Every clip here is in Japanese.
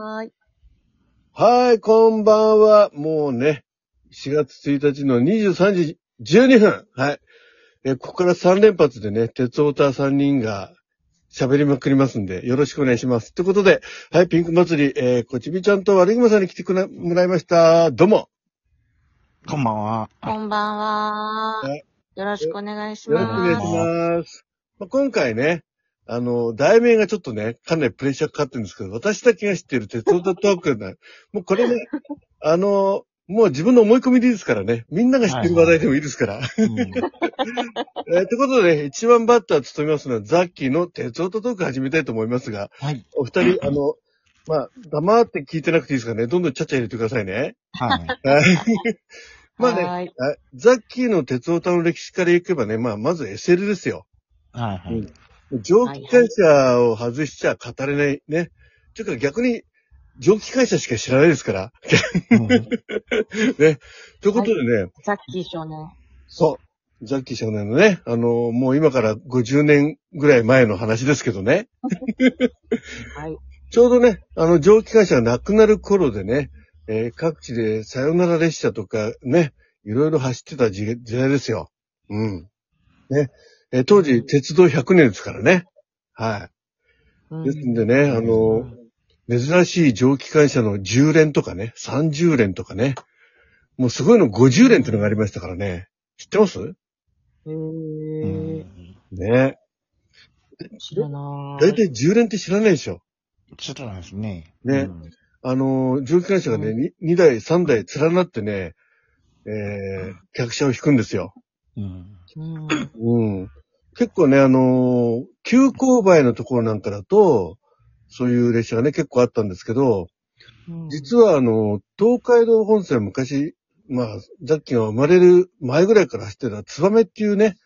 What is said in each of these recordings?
はーい。はい、こんばんは。もうね、4月1日の23時12分。はい。えここから3連発でね、鉄オタ3人が喋りまくりますんで、よろしくお願いします。ということで、はい、ピンク祭り、えー、こちびちゃんと悪いまさんに来てくれもらいました。どうも。こんばんは。こんばんははい。よろしくお願いしよろしくお願いします。ます。まあ、今回ね、あの、題名がちょっとね、かなりプレッシャーかかってるんですけど、私だけが知ってる鉄オタトークな、もうこれね、あの、もう自分の思い込みでいいですからね。みんなが知ってる話題でもいいですから。うん えー、ということでね、一番バッター務めますのは、ザッキーの鉄オタトーク始めたいと思いますが、はい。お二人、あの、まあ、黙って聞いてなくていいですからね、どんどんちゃっちゃ入れてくださいね。はい。はい。まあね、ザッキーの鉄オタの歴史からいけばね、まあ、まず SL ですよ。はい。はい。蒸気機関車を外しちゃ語れないね。というか逆に、蒸気機関車しか知らないですから。うん ね。ということでね、ザッキー少年。そう。ザッキー少年のね、あの、もう今から50年ぐらい前の話ですけどね。はい。ちょうどね、あの、蒸気機関車がなくなる頃でね、えー各地でさよなら列車とかね、いろいろ走ってた時時代ですよ。うん。ね。えー当時、鉄道100年ですからね。はい。ですんでね、あの、珍しい蒸気機関車の10連とかね、30連とかね、もうすごいの50連ってのがありましたからね。知ってます？へうー。んね知らな大体10連って知らないでしょ。知らないですね。ねうんあの、蒸気機関車がね、2, 台、3台連なってね、えー、客車を引くんですよ。うん。うん。うん。結構ね、あのー急勾配のところなんかだと、そういう列車がね、結構あったんですけど、うん実はあの、東海道本線は昔、まあ、ザッキーが生まれる前ぐらいから走ってたツバメっていうね、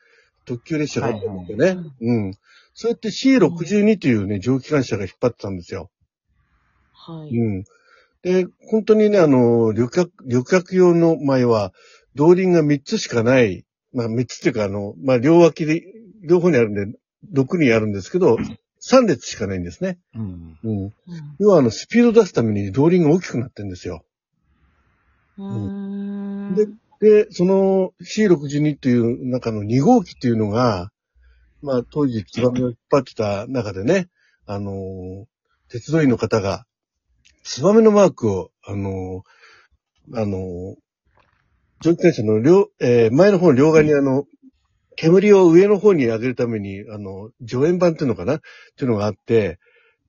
特急列車があったんですよね。はいはいうん。そうやって C62 というね、蒸気機関車が引っ張ってたんですよ。はい。うん。で、本当にね、あの、旅客、旅客用の前は、動輪が3つしかない、まあ3つっていうかあの、まあ両脇で、両方にあるんで、6人あるんですけど、3列しかないんですね。うん。うん。うん要はあの、スピード出すために動輪が大きくなってるんですよ。うーん。でで、その C62 という中の2号機っていうのが、まあ当時ツバメを引っ張ってた中でね、あのー鉄道員の方が、ツバメのマークを、あのーあのー蒸気機関車の両、えー前の方の両側にあの、煙を上の方に上げるために、あの、助演板っていうのかな？っていうのがあって、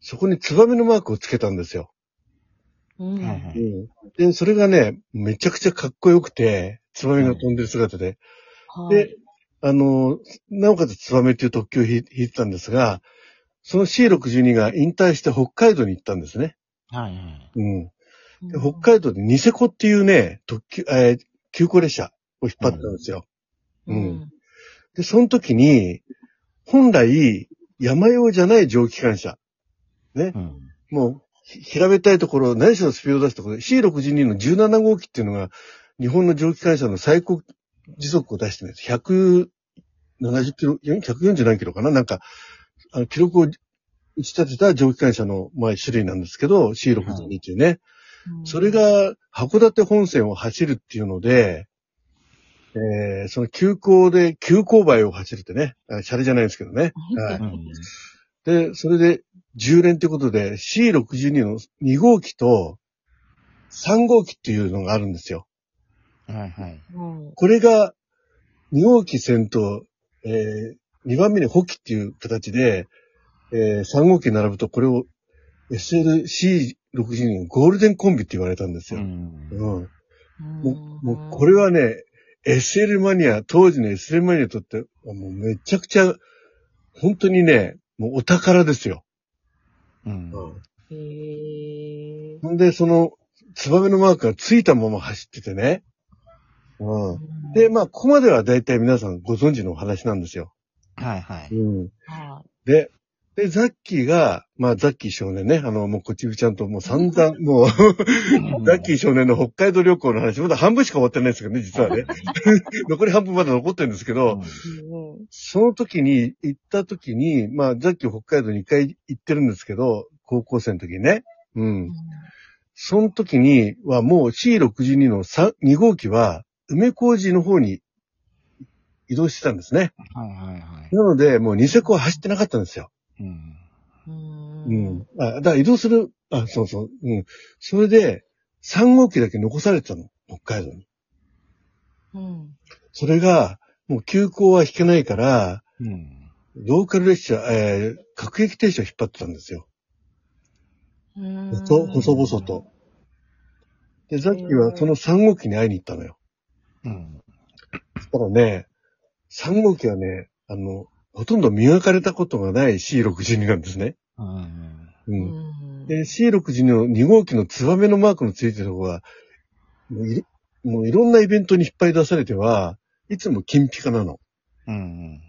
そこにツバメのマークをつけたんですよ。うん。はいはい。うん。で、それがね、めちゃくちゃかっこよくて、ツバメが飛んでる姿で。はいで、あの、なおかつツバメっていう特急を引い引いてたんですが、その C62 が引退して北海道に行ったんですね。はいはい。うん。で北海道でニセコっていうね、特急、えー急行列車を引っ張ってたんですよ。ううんん。で、その時に、本来、山用じゃない蒸気機関車。ね。うん。もう、ひ平べったいところ、何しろスピード出すところで、C62 の17号機っていうのが、日本の蒸気機関車の最高時速を出してるんです。170キロ、140何キロかな？なんか、あの記録を打ち立てた蒸気機関車の、まあ、種類なんですけど、C62 っていうね。それ、が、函館本線を走るっていうので、えー、その急行で、急勾配を走るってね、あシャレじゃないですけどね。はい。うん。で、それで10連ってことで C62 の2号機と3号機っていうのがあるんですよ。はいはい。うんこれが2号機先頭、えー、2番目に補機っていう形で、えー、3号機に並ぶとこれを SLC62 のゴールデンコンビって言われたんですうよ。ん。うん。もう、もうこれはね、SL マニア、当時の SL マニアにとって、もうめちゃくちゃ、本当にね、もうお宝ですよ。うん。へーほんで、その、ツバメのマークがついたまま走っててね。うん。で、まあ、ここまでは大体皆さんご存知のお話なんですよ。はいはい。うん。はで、で、ザッキーが、まあ、ザッキー少年ね、あの、もうこっちびちゃんともう散々、もう、ザッキー少年の北海道旅行の話、まだ半分しか終わってないんですけどね、実はね。残り半分まだ残ってるんですけど、その時に、行った時に、まあ、ザッキー北海道に一回行ってるんですけど、高校生の時にね。うん。その時にはもう C62 の3 2号機は梅小路の方に移動してたんですね。はいはいはい。なので、もうニセコは走ってなかったんですよ。うん。うんうん。あ、だから移動する、あ、そうそう。うん。それで、3号機だけ残されてたの。北海道に。うん。それが、もう急行は引けないから、うん。ローカル列車、えー、各駅停車を引っ張ってたんですよ。うん細細々と。で、ザッキーはその3号機に会いに行ったのよ。うん。そしたらね、3号機はね、あの、ほとんど磨かれたことがない C62 なんですね。うん。う。うんんで、C62 の2号機のツバメのマークのついてる方は、もういろもういろんなイベントに引っ張り出されては、いつも金ピカなの。うん。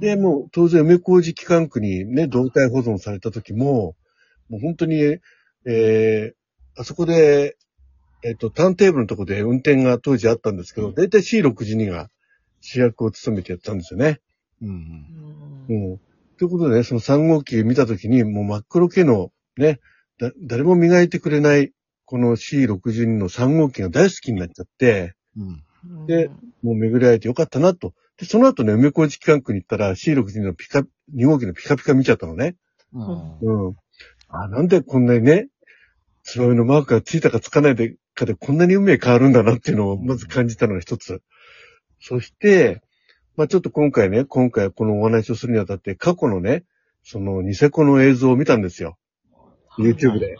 で、もう当然梅小路機関区にね、動態保存された時も、もう本当に、えー、あそこで、えっ、と、ターンテーブルのとこで運転が当時あったんですけど、だいたい C62 が主役を務めてやったんですよね。うん。うんうん。ということでね、その3号機見た時に、もう真っ黒系のね、だ、誰も磨いてくれない、この C62 の3号機が大好きになっちゃって、うん。でもう巡り会えてよかったなと。で、その後ね、梅小路機関区に行ったら C62 のピカ、2号機のピカピカ見ちゃったのね。うん。うん。あ、なんでこんなにね、つばめのマークがついたかつかないでかでこんなに運命変わるんだなっていうのをまず感じたのが一つ。そして、まあちょっと今回ね、今回このお話をするにあたって過去のね、そのニセコの映像を見たんですよ。YouTube で。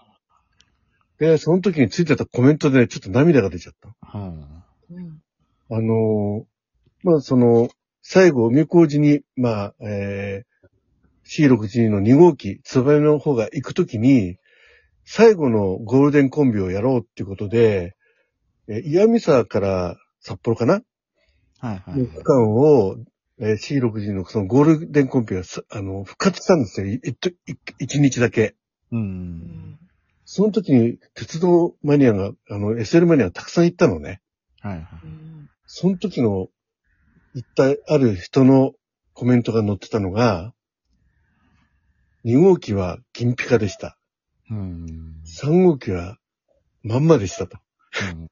で、その時についてたコメントでね、ちょっと涙が出ちゃった。うん。うんあのーまあその、最後、梅小路に、まあ、えー、C62 の2号機、ツバメの方が行くときに、最後のゴールデンコンビをやろうっていうことで、えー岩見沢から札幌かな、はいはいの。区間を、えー C62 のそのゴールデンコンビがさ、あの、復活したんですよ。いいい一日だけ。う。うんんその時に鉄道マニアが、あの、SL マニアがたくさん行ったのね。はいはい。うんその時の、一体ある人のコメントが載ってたのが、2号機は金ピカでした。うん。3号機はまんまでしたと。うん。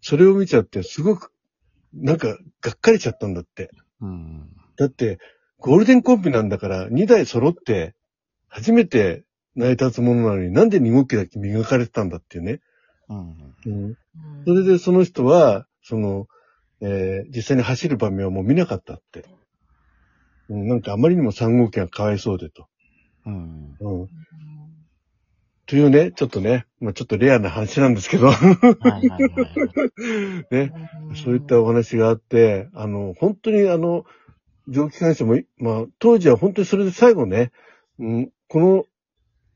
それを見ちゃって、すごく、なんか、がっかりしちゃったんだって。うん。だって、ゴールデンコンビなんだから、2台揃って、初めて成り立つものなのに、なんで2号機だけ磨かれてたんだっていうね。うん。うん。それでその人は、その、えー実際に走る場面はもう見なかったって。うん、なんかあまりにも3号機がかわいそうでと。うん。うん。というね、ちょっとね、まあちょっとレアな話なんですけど、はいはいはい。ね、そういったお話があって、あの、本当にあの、蒸気機関車もい、まあ当時は本当にそれで最後ね、うん、この、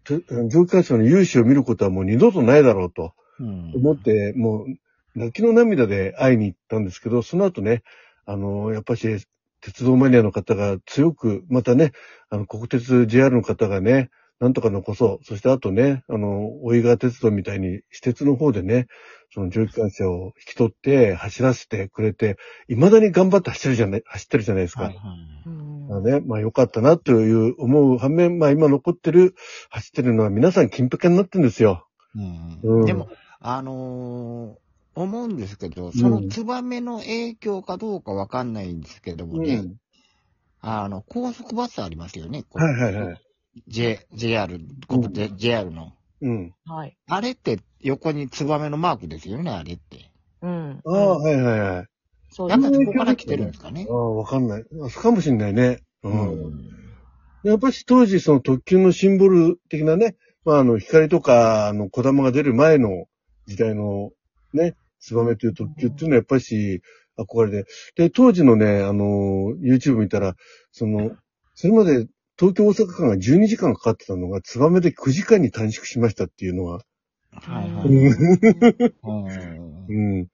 て蒸気機関車の勇姿を見ることはもう二度とないだろうと。うん。思って、もう、泣きの涙で会いに行ったんですけど、その後ね、あの、やっぱし、鉄道マニアの方が強く、またね、あの、国鉄 JR の方がね、なんとか残そう。そしてあとね、あの、大井川鉄道みたいに、私鉄の方でね、その蒸気機関車を引き取って走らせてくれて、未だに頑張って走ってるじゃない、走ってるじゃないですか。はいはい。ね、まあ良かったなという思う反面、まあ今残ってる、走ってるのは皆さん金ピカになってるんですよ。うん。うんでも、あのー思うんですけど、そのツバメの影響かどうかわかんないんですけどもね、うんあの、高速バスありますよね。はいはいはい。J、JR、ここで JR の。うん。はい。あれって横にツバメのマークですよね、あれって。うん。ああ、はいはいはい。そうやっぱですそこから来てるんですかねあ。あ、わかんない。あそうかもしんないね。う。うんん。やっぱし当時その特急のシンボル的なね、まああの、光とか、あの、小玉が出る前の時代のね、ツバメという特急っていうのはやっぱし憧れで。で、当時のね、あの、YouTube 見たら、その、それまで東京大阪間が12時間かかってたのが、ツバメで9時間に短縮しましたっていうのは、はいはうんい。うん。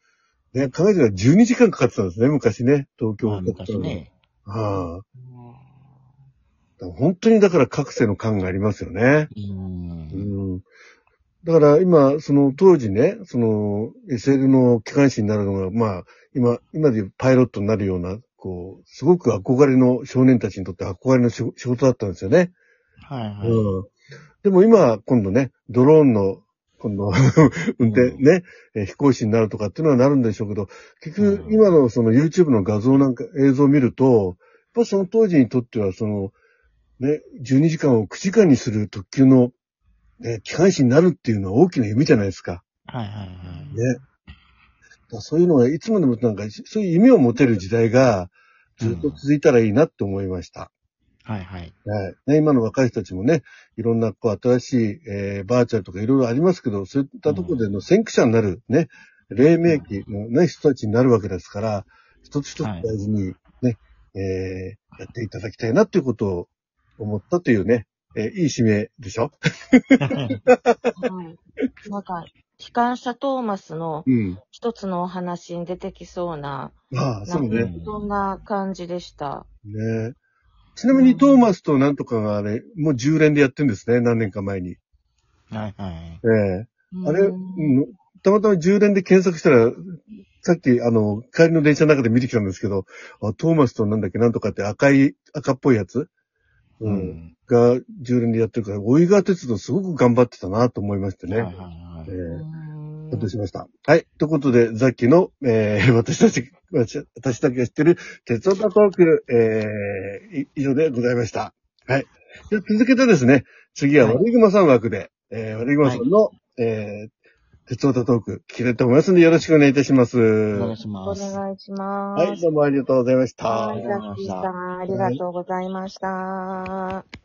ね、考えてたら12時間かかってたんですね、昔ね、東京まあ大阪間昔ね。はあ。だから本当にだから各世の感がありますよね。う。うんん。だから今、その当時ね、その SL の機関士になるのが、まあ、今、今でいうパイロットになるような、こう、すごく憧れの少年たちにとって憧れの仕仕事だったんですよね。はいはい。うん。でも今、今度ね、ドローンの今度、運転ね、えー飛行士になるとかっていうのはなるんでしょうけど、結局、うん今のその YouTube の画像なんか、映像を見ると、やっぱその当時にとっては、その、ね、12時間を9時間にする特急の、ね、機関士になるっていうのは大きな夢じゃないですか。はいはいはい。ね。そういうのがいつまでもなんか、そういう夢を持てる時代がずっと続いたらいいなって思いました。はいはい。はい。ね、今の若い人たちもね、いろんなこう新しい、えーバーチャルとかいろいろありますけど、そういったところでの先駆者になるね、黎明期のね、人たちになるわけですから、一つ一つ大事にね、えーやっていただきたいなっていうことを思ったというね、えーいい締めでしょ？はい。なんか、機関車トーマスのうん。一つのお話に出てきそうな、ああ、そうなんかね。そんな感じでした。ねちなみにトーマスとなんとかがあれ、もう10連でやってるんですね、何年か前に。はいはい。ええあれ、ううんん、たまたま10連で検索したら、さっき、あの、帰りの電車の中で見てきたんですけど、あトーマスとなんだっけ、なんとかって赤い、赤っぽいやつ、う、うんん。が10連でやってるから、大井川鉄道すごく頑張ってたなと思いましてね。はいはいはいええうんほっとしました。はい。ということで、さっきの、えー、私たち、私私だけが知ってる、鉄オタトーク、えー、い以上でございました。はい。では続けてですね、次ははい悪い熊さん枠で、えー、悪い熊さんの、えー、鉄オタトーク、聞きたいと思いますので、よろしくお願いいたします。お願いしおます。願いします。はい、どうもありがとうございました。はい、ザッキーさん、ありがとうございました。